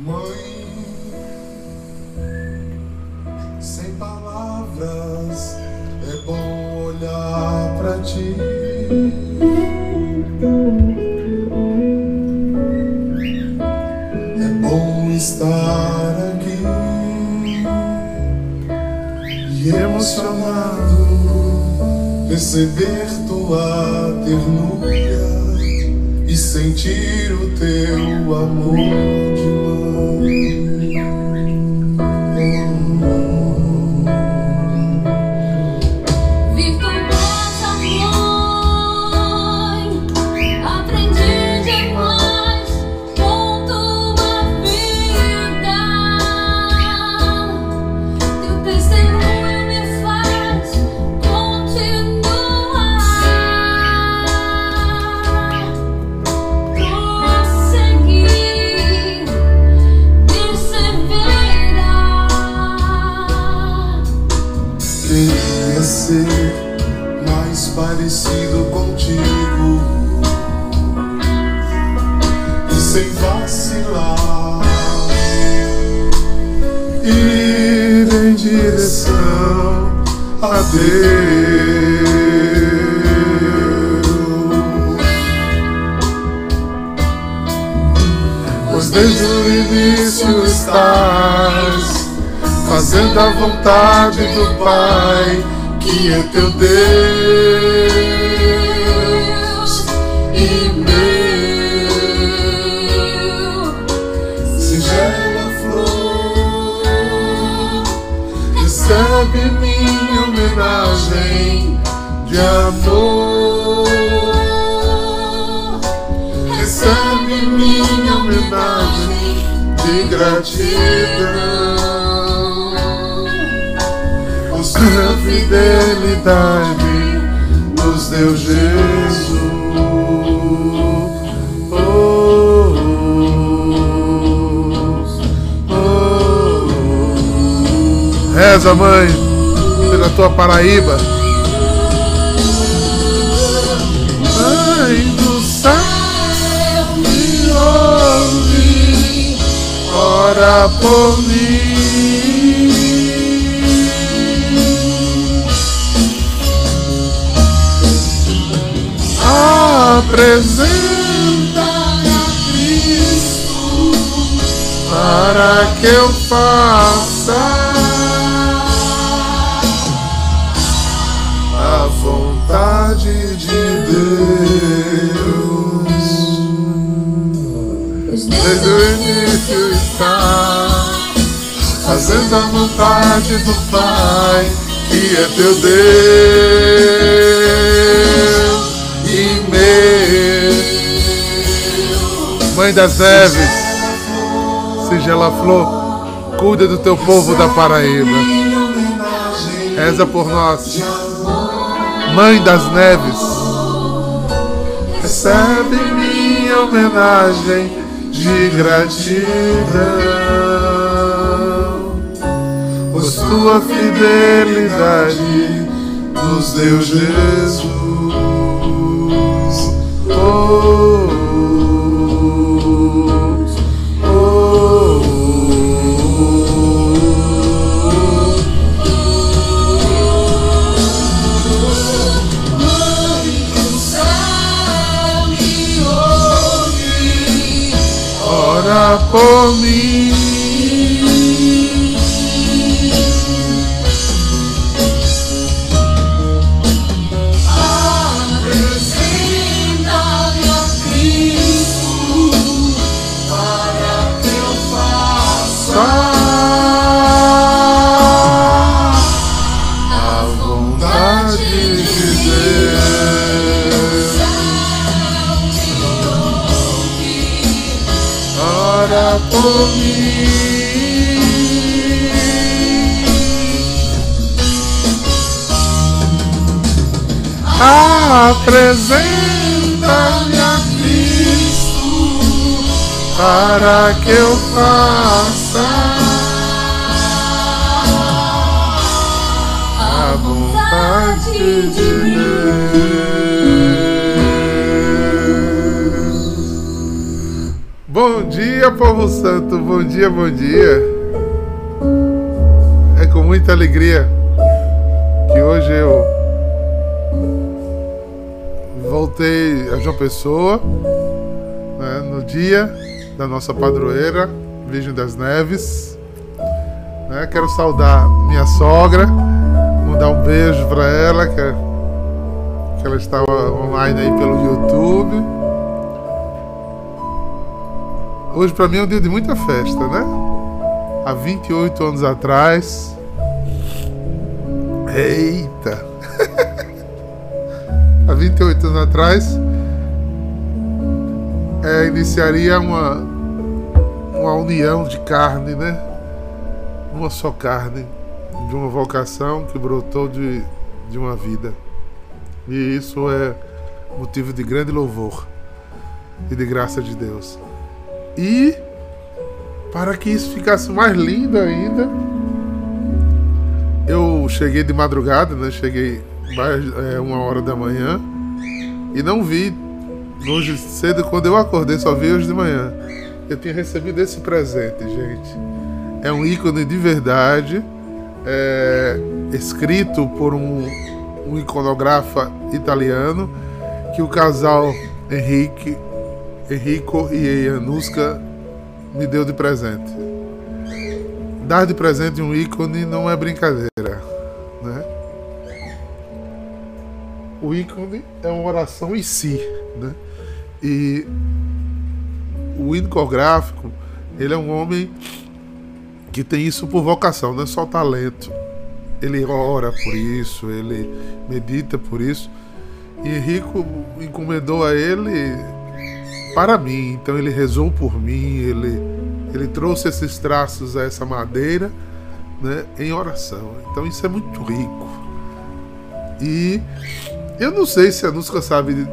Mãe, sem palavras, é bom olhar pra ti. É bom estar aqui e emocionado perceber tua ternura e sentir o teu amor sem vacilar ir em direção a Deus. Pois desde o início estás fazendo a vontade do Pai, que é teu Deus homenagem de amor. Recebe minha homenagem de gratidão por sua fidelidade nos deu Jesus. Oh, oh, oh. Reza, mãe, pela tua Paraíba. Mãe do céu, me ouve, ora por mim. Apresenta-me a Cristo para que eu faça fazendo a vontade do Pai, que é teu Deus e meu. Mãe das neves, Sigela Flor, cuida do teu povo da Paraíba. Reza por nós. Mãe das neves, Recebe minha homenagem de gratidão, pois tua fidelidade nos deu Jesus. Oh, oh, oh. Ora por mim. Apresenta-me a Cristo para que eu faça a vontade de Deus. Bom dia, povo santo. Bom dia, bom dia. É com muita alegria que hoje eu voltei a João Pessoa, né, no dia da nossa padroeira, Virgem das Neves. Né, quero saudar minha sogra, mandar um beijo para ela, que, que ela estava online aí pelo YouTube. Hoje para mim é um dia de muita festa, né? Há 28 anos atrás. Eita! Há 28 anos atrás, é, iniciaria uma, uma união de carne, né? Uma só carne, de uma vocação que brotou de, de uma vida. E isso é motivo de grande louvor e de graça de Deus. E para que isso ficasse mais lindo ainda, eu cheguei de madrugada, né? Cheguei mais é, uma hora da manhã e não vi hoje cedo quando eu acordei, só vi hoje de manhã. Eu tinha recebido esse presente, gente. É um ícone de verdade, é, escrito por um, um iconografa italiano que o casal Henrique Enrico e Anuska me deu de presente. Dar de presente um ícone não é brincadeira, O ícone é uma oração em si, né? E o incográfico, ele é um homem que tem isso por vocação, não é só talento. Ele ora por isso, ele medita por isso. E Henrico encomendou a ele para mim. Então ele rezou por mim, ele, ele trouxe esses traços a essa madeira né, em oração. Então isso é muito rico. E eu não sei se a Nusca sabe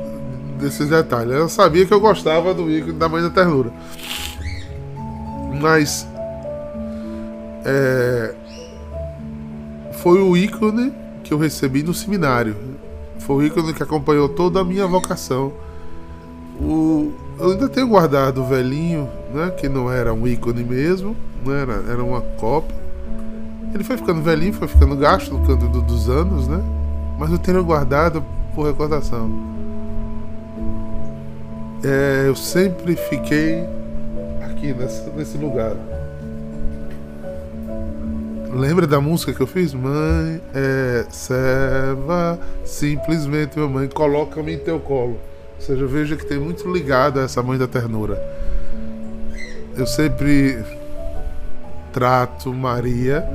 desses detalhes. Ela sabia que eu gostava do ícone da Mãe da Ternura. Mas é, foi o ícone que eu recebi no seminário. Foi o ícone que acompanhou toda a minha vocação. O, eu ainda tenho guardado o velhinho, né? Que não era um ícone mesmo, não era, era uma cópia. Ele foi ficando velhinho, foi ficando gasto no canto do, dos anos, né? Mas eu tenho guardado por recordação. É, eu sempre fiquei aqui nesse, nesse lugar. Lembra da música que eu fiz? Mãe, é serva, simplesmente, mamãe, coloca-me em teu colo. Ou seja, veja que tem muito ligado a essa mãe da ternura. Eu sempre trato Maria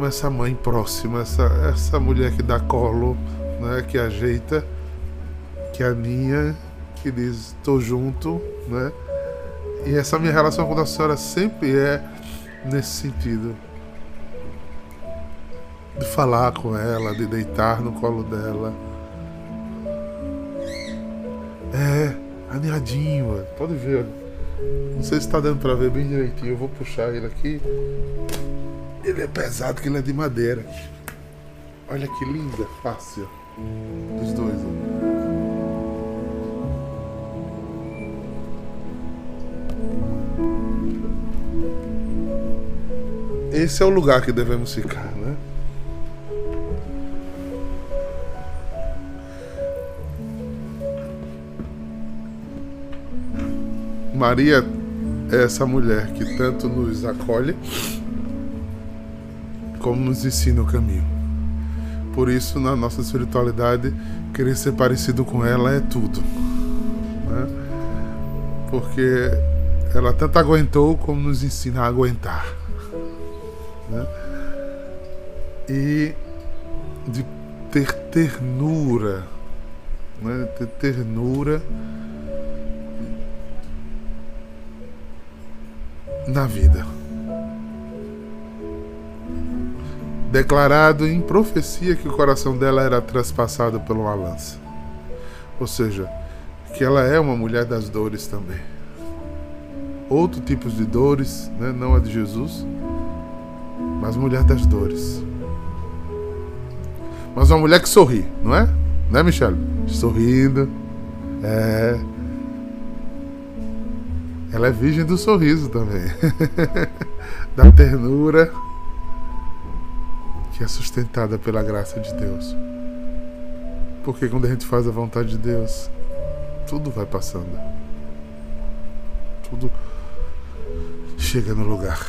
como essa mãe próxima, essa, essa mulher que dá colo, né, que ajeita, que aninha, que diz tô junto, né? E essa minha relação com a Senhora sempre é nesse sentido. De falar com ela, de deitar no colo dela é, aninhadinho, mano. Pode ver, Não sei se tá dando pra ver bem direitinho. Eu vou puxar ele aqui. Ele é pesado, que ele é de madeira. Olha que linda, fácil. Dos dois, ó. Esse é o lugar que devemos ficar, né? Maria é essa mulher que tanto nos acolhe como nos ensina o caminho. Por isso, na nossa espiritualidade, querer ser parecido com ela é tudo. Né? Porque ela tanto aguentou como nos ensina a aguentar. Né? E de ter ternura, né? ter ternura na vida. Declarado em profecia que o coração dela era traspassado por uma lança. Ou seja, que ela é uma mulher das dores também. Outro tipo de dores, né? não a de Jesus, mas mulher das dores. Mas uma mulher que sorri, não é? Não é, Michelle? Sorrindo. É. ela é virgem do sorriso também. da ternura que é sustentada pela graça de Deus. Porque quando a gente faz a vontade de Deus, tudo vai passando. Tudo chega no lugar.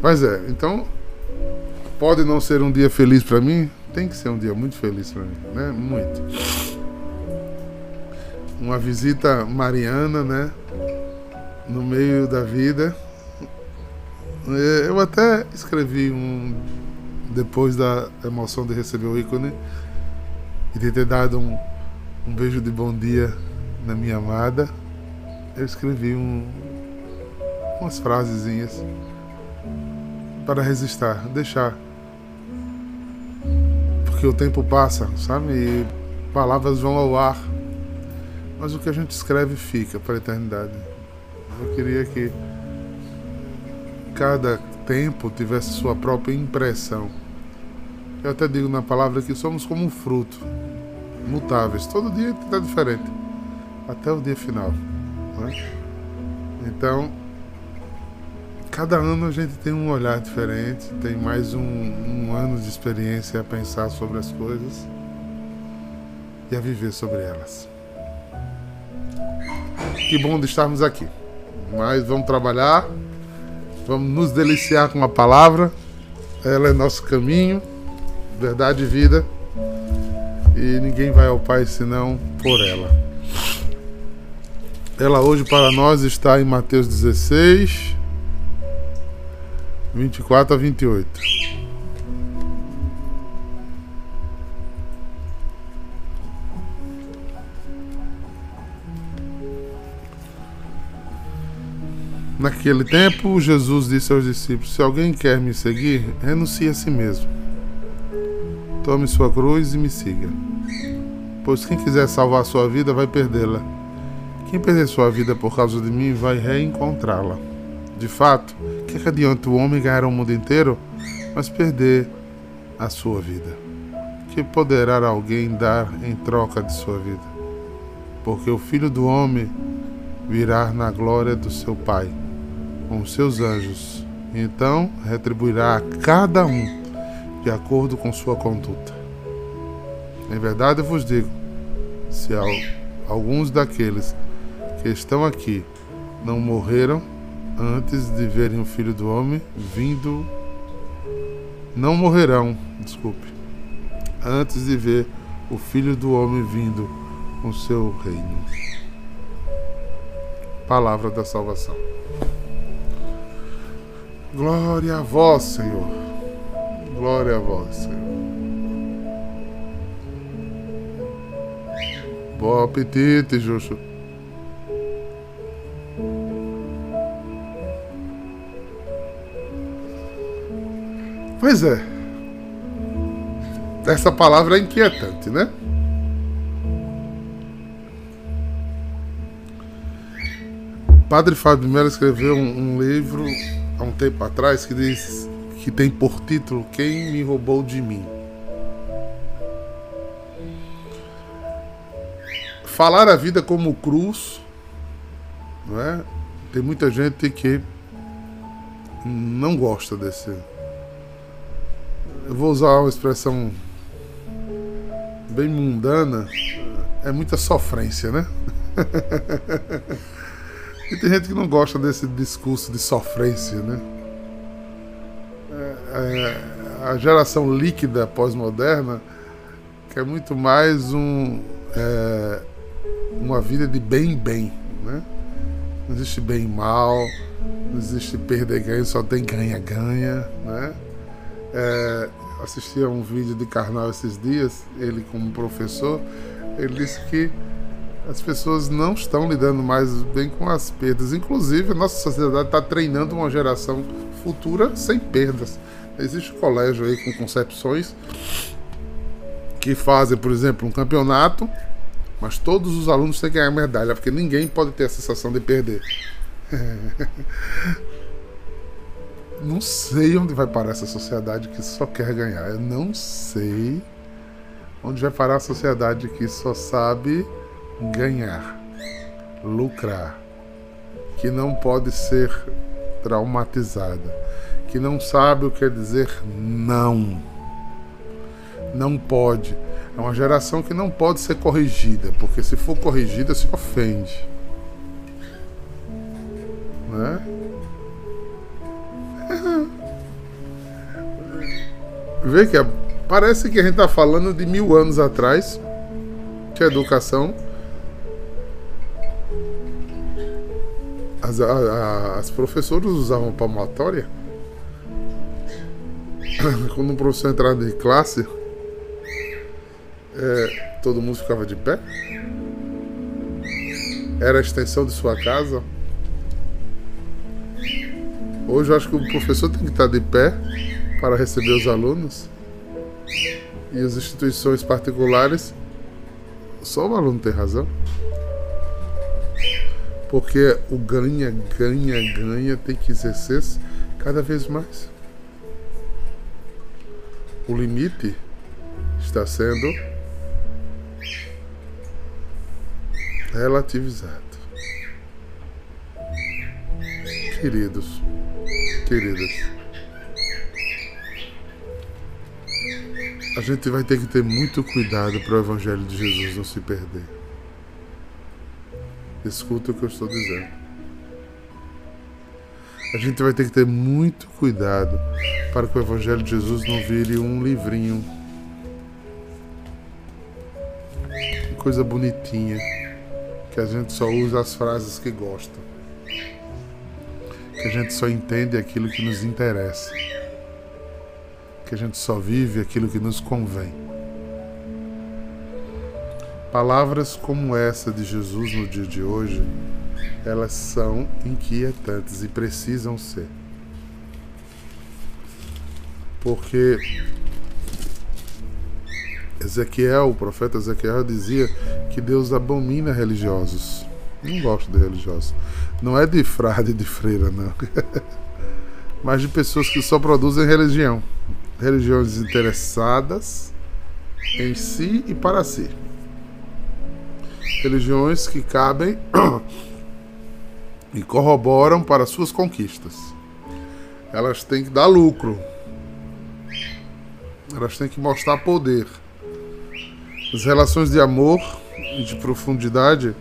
Mas é, então pode não ser um dia feliz para mim, tem que ser um dia muito feliz para mim, né? Muito. Uma visita mariana, né? No meio da vida. É, Eu até escrevi um depois da emoção de receber o ícone e de ter dado um, um beijo de bom dia na minha amada. Eu escrevi um, umas frasezinhas para resistir, deixar. Porque o tempo passa, sabe? E palavras vão ao ar. Mas o que a gente escreve fica para a eternidade. Eu queria que cada tempo tivesse sua própria impressão. Eu até digo na palavra que somos como um fruto, mutáveis. Todo dia está diferente, até o dia final. Né? Então, cada ano a gente tem um olhar diferente, tem mais um, um ano de experiência a pensar sobre as coisas e a viver sobre elas. Que bom de estarmos aqui. Mas vamos trabalhar, vamos nos deliciar com a palavra. Ela é nosso caminho, verdade e vida. E ninguém vai ao Pai senão por ela. Ela hoje para nós está em Mateus 16, 24 a 28. Naquele tempo, Jesus disse aos discípulos: Se alguém quer me seguir, renuncie a si mesmo. Tome sua cruz e me siga. Pois quem quiser salvar sua vida vai perdê-la. Quem perder sua vida por causa de mim vai reencontrá-la. De fato, que, que adianta o homem ganhar o mundo inteiro, mas perder a sua vida? Que poderá alguém dar em troca de sua vida? Porque o filho do homem virá na glória do seu Pai, com os seus anjos. Então retribuirá a cada um de acordo com sua conduta. Em verdade eu vos digo: se alguns daqueles que estão aqui não morreram antes de verem o Filho do Homem vindo, não morrerão, desculpe, antes de ver o Filho do Homem vindo com seu reino. Palavra da salvação. Glória a vós, Senhor. Glória a vós, Senhor. Bom apetite, Justo. Pois é. Essa palavra é inquietante, né? Padre Fábio Melo escreveu um, um livro há um tempo atrás que diz que tem por título Quem me roubou de mim. Falar a vida como cruz, não é? Tem muita gente que não gosta desse. Eu vou usar uma expressão bem mundana, é muita sofrência, né? E tem gente que não gosta desse discurso de sofrência, né? É, é, a geração líquida pós-moderna quer muito mais um, é, uma vida de bem-bem, né? Não existe bem e mal, não existe perder-ganho, só tem ganha-ganha, né? É, assisti a um vídeo de Karnal esses dias, ele como professor, ele disse que as pessoas não estão lidando mais bem com as perdas. Inclusive, a nossa sociedade está treinando uma geração futura sem perdas. Existe um colégio aí com concepções que fazem, por exemplo, um campeonato, mas todos os alunos têm que ganhar medalha, porque ninguém pode ter a sensação de perder. Não sei onde vai parar essa sociedade que só quer ganhar. Eu não sei onde vai parar a sociedade que só sabe ganhar, lucrar, que não pode ser traumatizada, que não sabe o que quer dizer não. Não pode. É uma geração que não pode ser corrigida, porque se for corrigida se ofende. Né? Vê que é- parece que a gente está falando de mil anos atrás a educação as, a- a- as professoras usavam palmatória? Quando um professor entrava em classe é, todo mundo ficava de pé? Era a extensão de sua casa? Hoje eu acho que o professor tem que estar de pé para receber os alunos. E as instituições particulares só o aluno tem razão. Porque o ganha, ganha, ganha tem que exercer cada vez mais. O limite está sendo relativizado. Queridos, queridas, a gente vai ter que ter muito cuidado para o Evangelho de Jesus não se perder. Escuta o que eu estou dizendo. A gente vai ter que ter muito cuidado para que o Evangelho de Jesus não vire um livrinho. Coisa bonitinha. Que a gente só usa as frases que gosta. Que a gente só entende aquilo que nos interessa. Que a gente só vive aquilo que nos convém. Palavras como essa de Jesus no dia de hoje, elas são inquietantes e precisam ser. Porque Ezequiel, o profeta Ezequiel dizia que Deus abomina religiosos. Não gosto de religiosos. Não é de frade e de freira, não. Mas de pessoas que só produzem religião. Religiões interessadas em si e para si religiões que cabem e corroboram para suas conquistas. Elas têm que dar lucro. Elas têm que mostrar poder. As relações de amor e de profundidade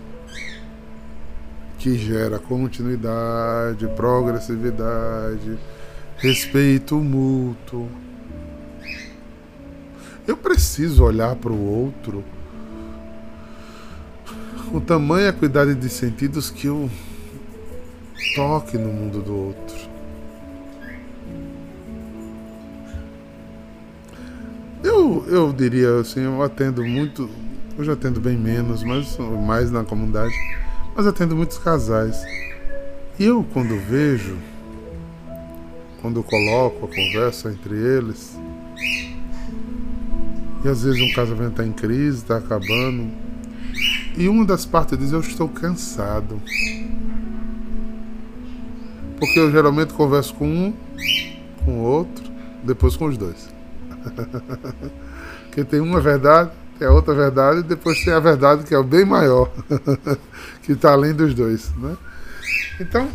que gera continuidade, progressividade, respeito mútuo. Eu preciso olhar para o outro com tamanha cuidado de sentidos que eu toque no mundo do outro. Eu, eu diria assim, eu atendo muito, já atendo bem menos, mas mais na comunidade, mas atendo muitos casais. Eu quando vejo, quando coloco a conversa entre eles, e às vezes um casamento está em crise, está acabando, e uma das partes diz: Eu estou cansado. Porque eu geralmente converso com um, com o outro, depois com os dois. Porque tem uma verdade, tem a outra verdade, e depois tem a verdade que é o bem maior, que está além dos dois. Né? Então,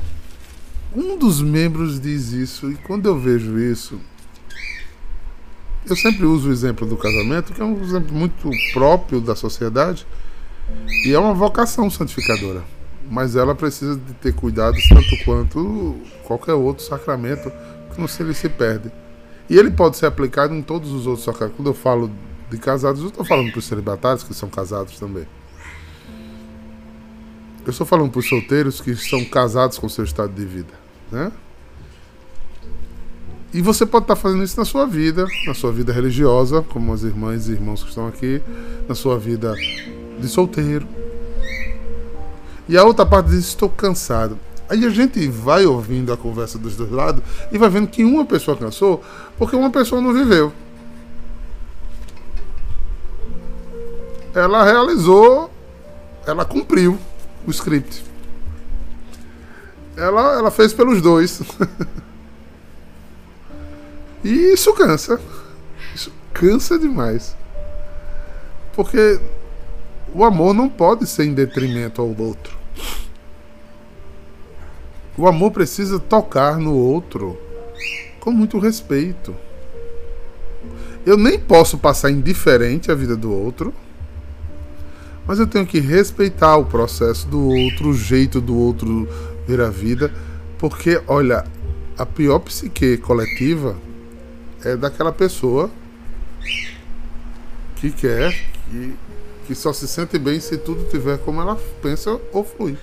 um dos membros diz isso, e quando eu vejo isso, eu sempre uso o exemplo do casamento, que é um exemplo muito próprio da sociedade e é uma vocação santificadora. Mas ela precisa de ter cuidados tanto quanto qualquer outro sacramento, que não se ele se perde. E ele pode ser aplicado em todos os outros sacramentos. Quando eu falo de casados, eu estou falando para os celibatários que são casados também. Eu estou falando para os solteiros que são casados com seu estado de vida. Né? E você pode estar fazendo isso na sua vida, na sua vida religiosa, como as irmãs e irmãos que estão aqui, na sua vida de solteiro. E a outra parte diz: estou cansado. Aí a gente vai ouvindo a conversa dos dois lados e vai vendo que uma pessoa cansou porque uma pessoa não viveu. Ela realizou, ela cumpriu o script. Ela, ela fez pelos dois. e isso cansa. Isso cansa demais. Porque o amor não pode ser em detrimento ao outro. O amor precisa tocar no outro com muito respeito. Eu nem posso passar indiferente à vida do outro, mas eu tenho que respeitar o processo do outro, o jeito do outro ver a vida, porque, olha, a pior psique coletiva é daquela pessoa que quer, que, que só se sente bem se tudo tiver como ela pensa ou flui.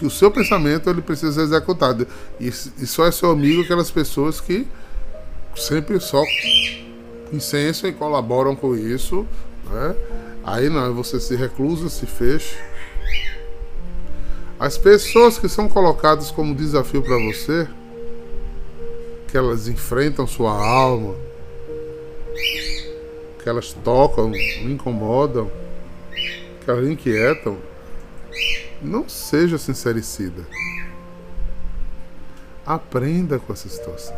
que o seu pensamento ele precisa ser executado. E, e só é seu amigo aquelas pessoas que sempre só incensam e colaboram com isso. Né? Aí não, você se reclusa, se fecha. As pessoas que são colocadas como desafio para você, que elas enfrentam sua alma, que elas tocam, incomodam, que elas inquietam, não seja sincericida. Aprenda com essa situação.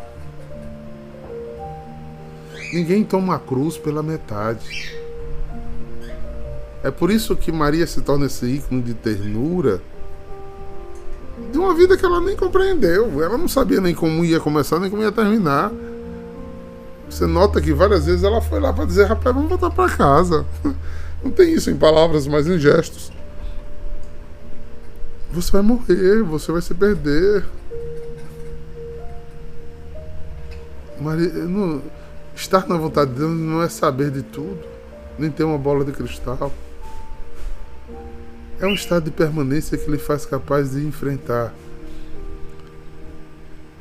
Ninguém toma a cruz pela metade. É por isso que Maria se torna esse ícone de ternura de uma vida que ela nem compreendeu. Ela não sabia nem como ia começar, nem como ia terminar. Você nota que várias vezes ela foi lá para dizer: rapaz, vamos voltar para casa. Não tem isso em palavras, mas em gestos. Você vai morrer, você vai se perder. Maria, não, estar na vontade de Deus não é saber de tudo, nem ter uma bola de cristal. É um estado de permanência que lhe faz capaz de enfrentar.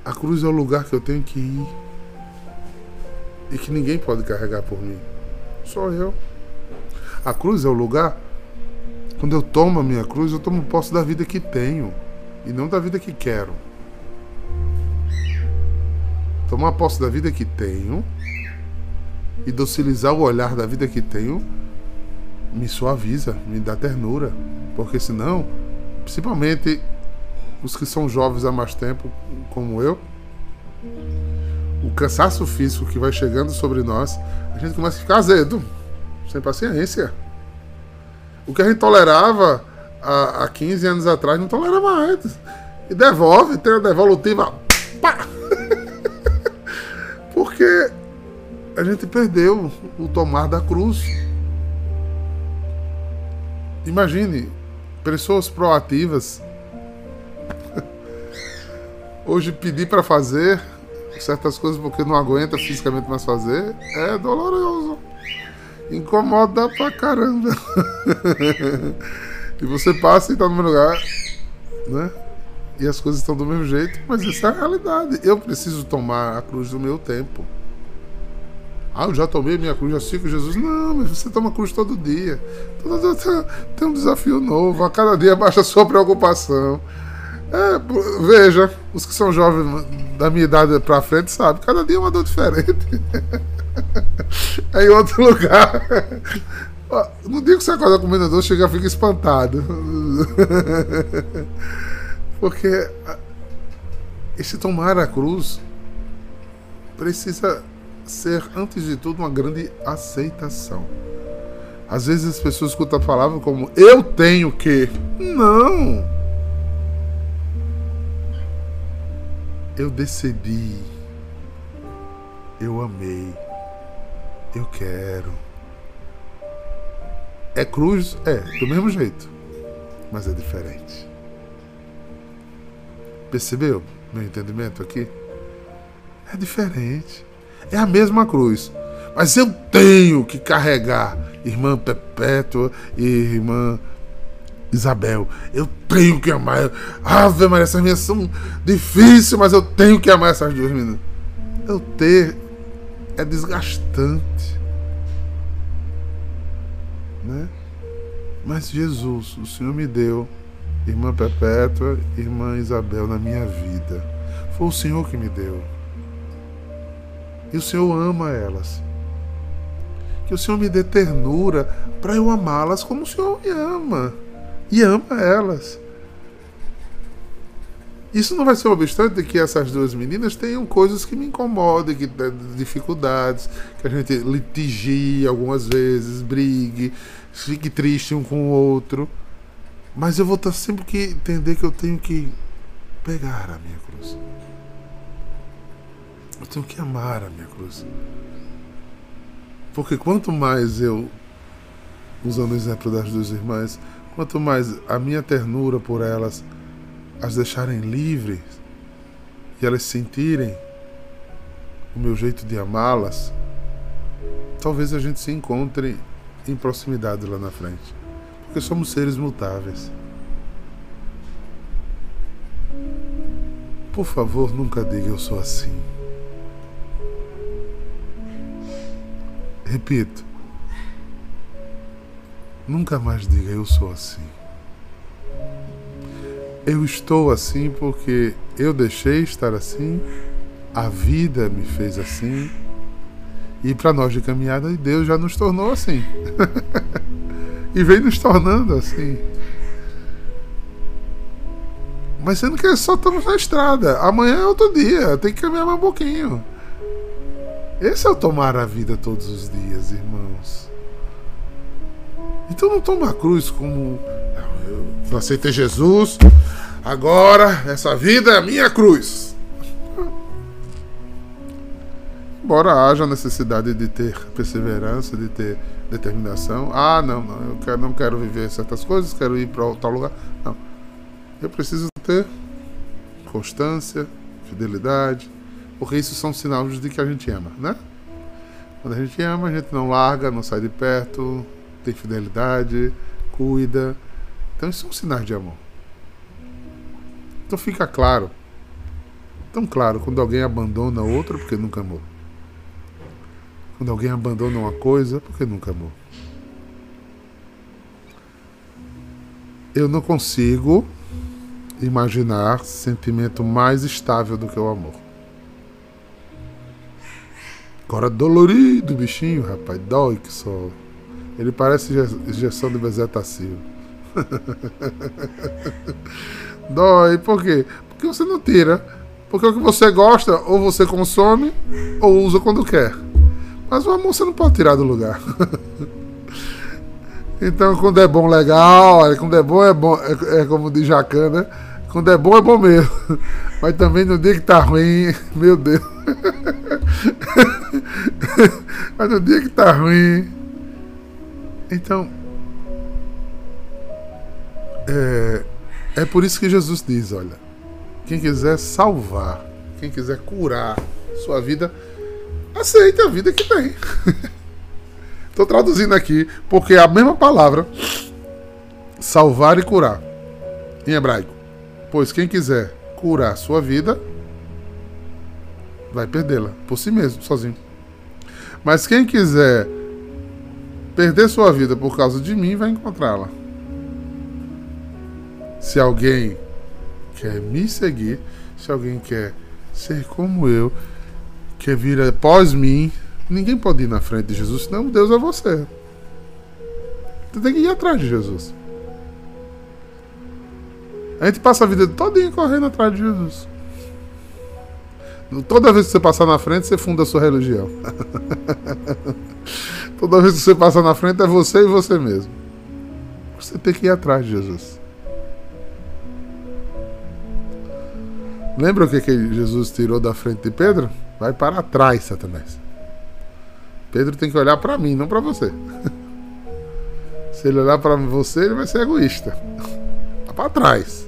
A cruz é o lugar que eu tenho que ir e que ninguém pode carregar por mim. Só eu. A cruz é o lugar quando eu tomo a minha cruz, eu tomo posse da vida que tenho e não da vida que quero. Tomar posse da vida que tenho e docilizar o olhar da vida que tenho me suaviza, me dá ternura, porque senão, principalmente os que são jovens há mais tempo, como eu, o cansaço físico que vai chegando sobre nós, a gente começa a ficar azedo, sem paciência. O que a gente tolerava há, há 15 anos atrás, não tolera mais. E devolve, tem a devolutiva. Pá! Porque a gente perdeu o tomar da cruz. Imagine, pessoas proativas. Hoje pedir para fazer certas coisas porque não aguenta fisicamente mais fazer é doloroso incomoda pra caramba. e você passa e tá no meu lugar, né? E as coisas estão do mesmo jeito, mas essa é a realidade. Eu preciso tomar a cruz do meu tempo. Ah, eu já tomei minha cruz, já sigo Jesus. Não, mas você toma cruz todo dia. Todo dia tem um desafio novo. A cada dia baixa a sua preocupação. É, veja, os que são jovens da minha idade pra frente sabem, cada dia é uma dor diferente. é em outro lugar. Não digo que você acorda com medo dor, chega e fica espantado. Porque esse tomar a cruz precisa ser, antes de tudo, uma grande aceitação. Às vezes as pessoas escutam a palavra como eu tenho que. Não! Eu decidi. Eu amei. Eu quero. É cruz? É, do mesmo jeito. Mas é diferente. Percebeu meu entendimento aqui? É diferente. É a mesma cruz. Mas eu tenho que carregar irmã Perpétua e irmã Isabel, eu tenho que amar. Ave Maria, essas minhas são difíceis, mas eu tenho que amar essas duas meninas. Eu ter é desgastante. Né? Mas Jesus, o Senhor me deu irmã Perpétua, irmã Isabel na minha vida. Foi o Senhor que me deu. E o Senhor ama elas. Que o Senhor me dê ternura para eu amá-las como o Senhor me ama e ama elas. Isso não vai ser obstante que essas duas meninas tenham coisas que me incomodem, que dificuldades, que a gente litigie algumas vezes, brigue, fique triste um com o outro. Mas eu vou ter sempre que entender que eu tenho que pegar a minha cruz. Eu tenho que amar a minha cruz. Porque quanto mais eu, usando o exemplo das duas irmãs, quanto mais a minha ternura por elas as deixarem livres e elas sentirem o meu jeito de amá-las, talvez a gente se encontre em proximidade lá na frente. Porque somos seres mutáveis. Por favor, nunca diga eu sou assim. Repito. Nunca mais diga eu sou assim. Eu estou assim porque eu deixei estar assim, a vida me fez assim, e para nós de caminhada, Deus já nos tornou assim. e vem nos tornando assim. Mas sendo que só estamos na estrada. Amanhã é outro dia, tem que caminhar mais um pouquinho. Esse é o tomar a vida todos os dias, irmãos. Então não toma a cruz como. Eu aceitei Jesus, agora essa vida é a minha cruz. Embora haja necessidade de ter perseverança, de ter determinação. Ah, não, não, eu quero, não quero viver certas coisas, quero ir para tal lugar. Não. Eu preciso ter constância, fidelidade, porque isso são sinais de que a gente ama, né? Quando a gente ama, a gente não larga, não sai de perto, tem fidelidade, cuida. Então, isso são sinais de amor. Então, fica claro, tão claro, quando alguém abandona outra porque nunca amou. Quando alguém abandona uma coisa porque nunca amou. Eu não consigo imaginar sentimento mais estável do que o amor. Agora dolorido, bichinho, rapaz, dói que só. Ele parece injeção de bezetacil. dói, por quê? Porque você não tira. Porque o que você gosta, ou você consome, ou usa quando quer. Mas o amor você não pode tirar do lugar. então, quando é bom, legal. Quando é bom, é bom. É, é como diz Jacan, né? Quando é bom, é bom mesmo. Mas também no dia que tá ruim, meu Deus. Mas no dia que tá ruim. Então. É, é por isso que Jesus diz: olha, quem quiser salvar, quem quiser curar sua vida, aceite a vida que tem. Estou traduzindo aqui, porque é a mesma palavra, salvar e curar, em hebraico. Pois quem quiser curar sua vida, vai perdê-la por si mesmo, sozinho. Mas quem quiser perder sua vida por causa de mim, vai encontrá-la. Se alguém quer me seguir, se alguém quer ser como eu, quer vir após mim, ninguém pode ir na frente de Jesus, senão Deus é você. Você tem que ir atrás de Jesus. A gente passa a vida toda correndo atrás de Jesus. Toda vez que você passar na frente, você funda a sua religião. Toda vez que você passar na frente, é você e você mesmo. Você tem que ir atrás de Jesus. Lembra o que, que Jesus tirou da frente de Pedro? Vai para trás, Satanás. Pedro tem que olhar para mim, não para você. Se ele olhar para você, ele vai ser egoísta. Tá para trás.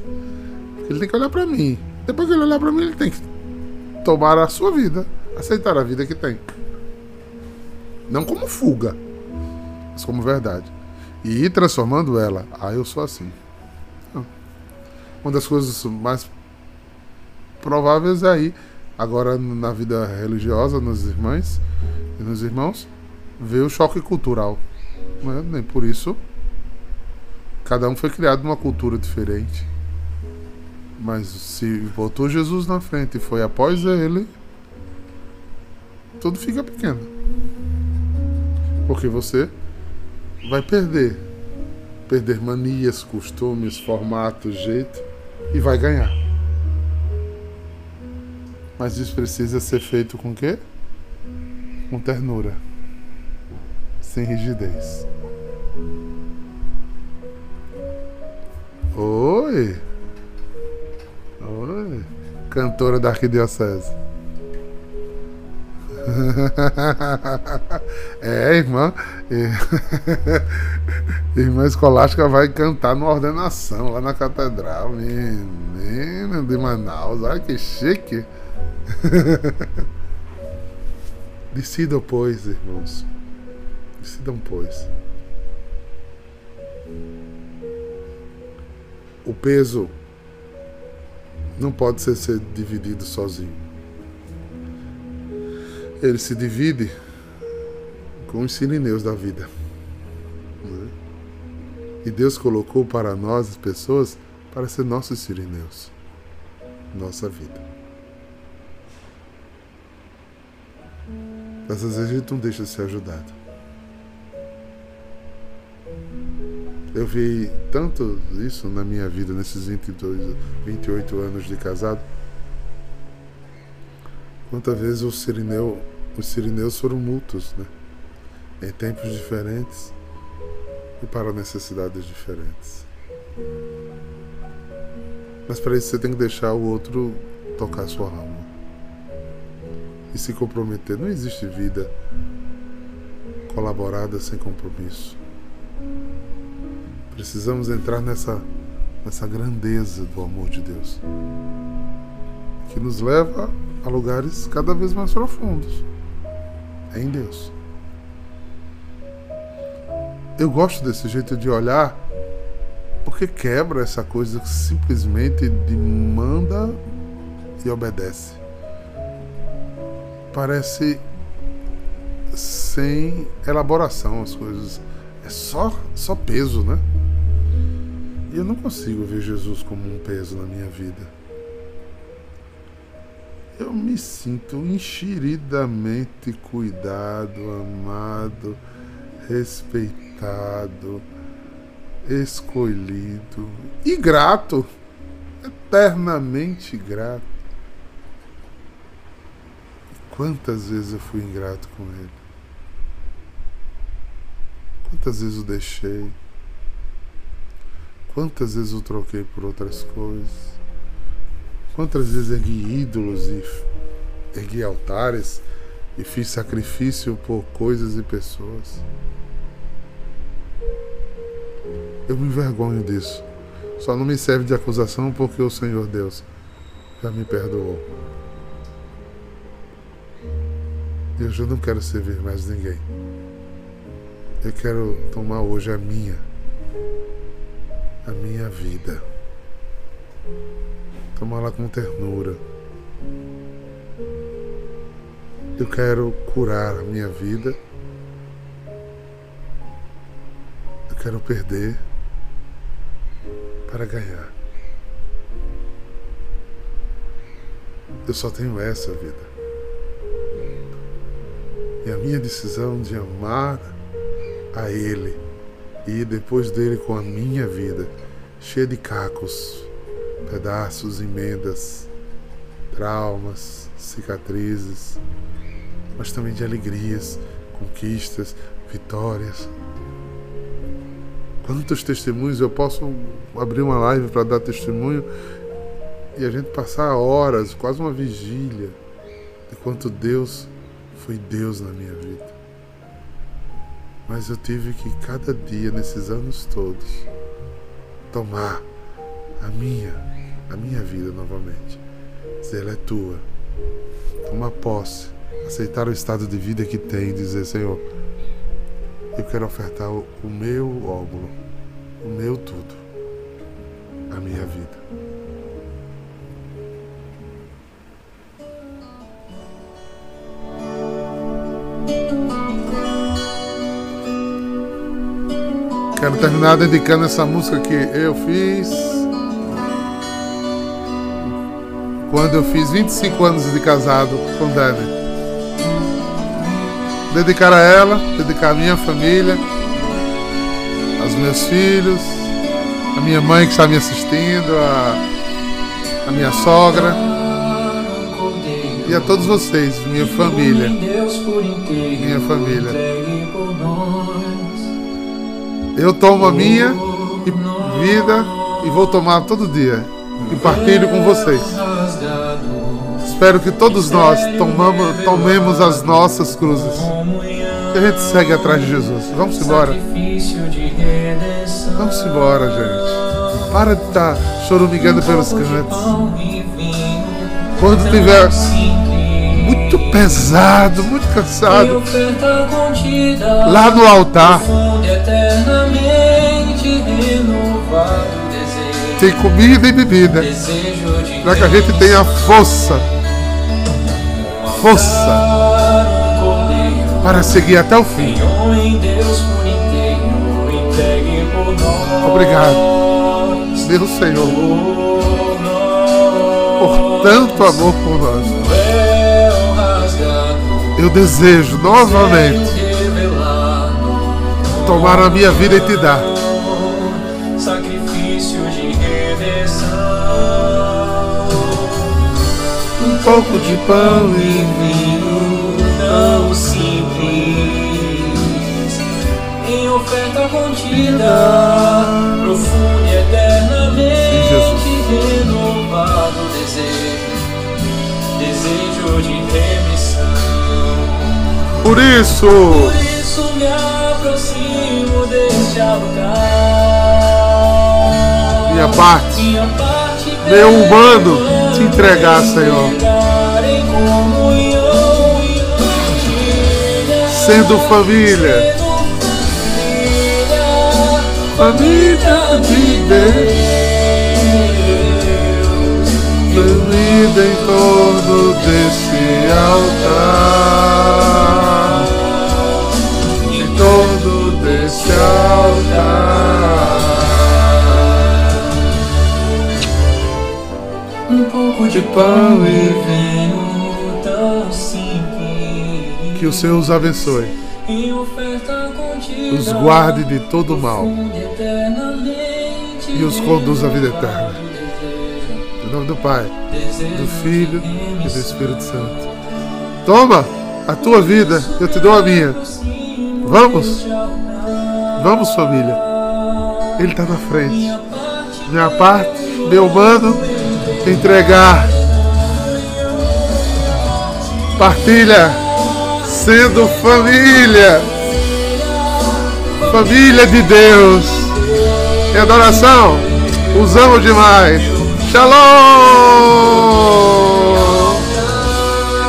Ele tem que olhar para mim. Depois que ele olhar para mim, ele tem que tomar a sua vida, aceitar a vida que tem. Não como fuga, mas como verdade. E ir transformando ela. Ah, eu sou assim. Uma das coisas mais prováveis é aí, agora na vida religiosa, nos irmãs e nos irmãos, ver o choque cultural. Né? Nem por isso, cada um foi criado numa cultura diferente. Mas se botou Jesus na frente e foi após ele, tudo fica pequeno. Porque você vai perder. Perder manias, costumes, formatos, jeito e vai ganhar. Mas isso precisa ser feito com quê? Com ternura. Sem rigidez. Oi. Oi. Cantora da Arquidiocese. É, irmã. Irmã Escolástica vai cantar numa ordenação lá na catedral. Menina de Manaus. Olha que chique. Decidam, pois, irmãos. Decidam, pois. O peso não pode ser, ser dividido sozinho. Ele se divide com os sirineus da vida. né? E Deus colocou para nós, as pessoas, para ser nossos sirineus. Nossa vida. Mas às vezes a gente não deixa de ser ajudado. Eu vi tanto isso na minha vida, nesses 22, 28 anos de casado. Quantas vezes o sirineu, os sirineus foram mútuos, né? Em tempos diferentes e para necessidades diferentes. Mas para isso você tem que deixar o outro tocar sua alma e se comprometer. Não existe vida colaborada sem compromisso. Precisamos entrar nessa, nessa grandeza do amor de Deus, que nos leva a lugares cada vez mais profundos. É em Deus. Eu gosto desse jeito de olhar, porque quebra essa coisa que simplesmente de manda e obedece. Parece sem elaboração as coisas. É só, só peso, né? E eu não consigo ver Jesus como um peso na minha vida. Eu me sinto enxeridamente cuidado, amado, respeitado, escolhido e grato, eternamente grato. Quantas vezes eu fui ingrato com ele? Quantas vezes o deixei? Quantas vezes o troquei por outras coisas? Quantas vezes ergui ídolos e ergui altares e fiz sacrifício por coisas e pessoas? Eu me envergonho disso. Só não me serve de acusação porque o Senhor Deus já me perdoou. Eu não quero servir mais ninguém. Eu quero tomar hoje a minha, a minha vida. Tomá-la com ternura. Eu quero curar a minha vida. Eu quero perder para ganhar. Eu só tenho essa vida. E a minha decisão de amar a Ele e depois dele com a minha vida, cheia de cacos, pedaços, emendas, traumas, cicatrizes, mas também de alegrias, conquistas, vitórias. Quantos testemunhos eu posso abrir uma live para dar testemunho e a gente passar horas, quase uma vigília, de quanto Deus foi Deus na minha vida. Mas eu tive que cada dia, nesses anos todos, tomar a minha, a minha vida novamente. Dizer, ela é tua. Tomar posse, aceitar o estado de vida que tem e dizer, Senhor, eu quero ofertar o, meu óvulo, o meu tudo, a minha vida. Quero terminar dedicando essa música que eu fiz quando eu fiz 25 anos de casado com Dani. Dedicar a ela, dedicar a minha família, aos meus filhos, a minha mãe que está me assistindo, a, a minha sogra e a todos vocês, minha família. Minha família. Eu tomo a minha vida e vou tomar todo dia e partilho com vocês. Espero que todos nós tomamos, tomemos as nossas cruzes. Que a gente segue atrás de Jesus. Vamos embora. Vamos embora, gente. Para de estar chorumigando pelos cantos. Quando tiver muito pesado, muito cansado, lá no altar, tem comida e bebida, para que a gente tenha força, força. Para seguir até o fim. Obrigado, meu Senhor, por tanto amor por nós. Eu desejo novamente tomar a minha vida e te dar. Pouco de pão e vinho tão simples em oferta contida, profunda e eternamente renovado desejo, desejo de remissão. Por isso, Por isso me aproximo deste altar. minha parte, Minha parte meu humano, te entregar, Senhor. Sendo família, família de Deus, família em torno desse altar, em torno desse altar. Um pouco de pão e vinho Que o Senhor os abençoe, os guarde de todo mal e os conduza à vida eterna. Em nome do Pai, do Filho e do. Espírito Santo. Toma a tua vida, eu te dou a minha. Vamos. Vamos, família. Ele está na frente. Minha parte, meu mano, entregar. Partilha, sendo família. Família de Deus. Em adoração, os amo demais. Shalom!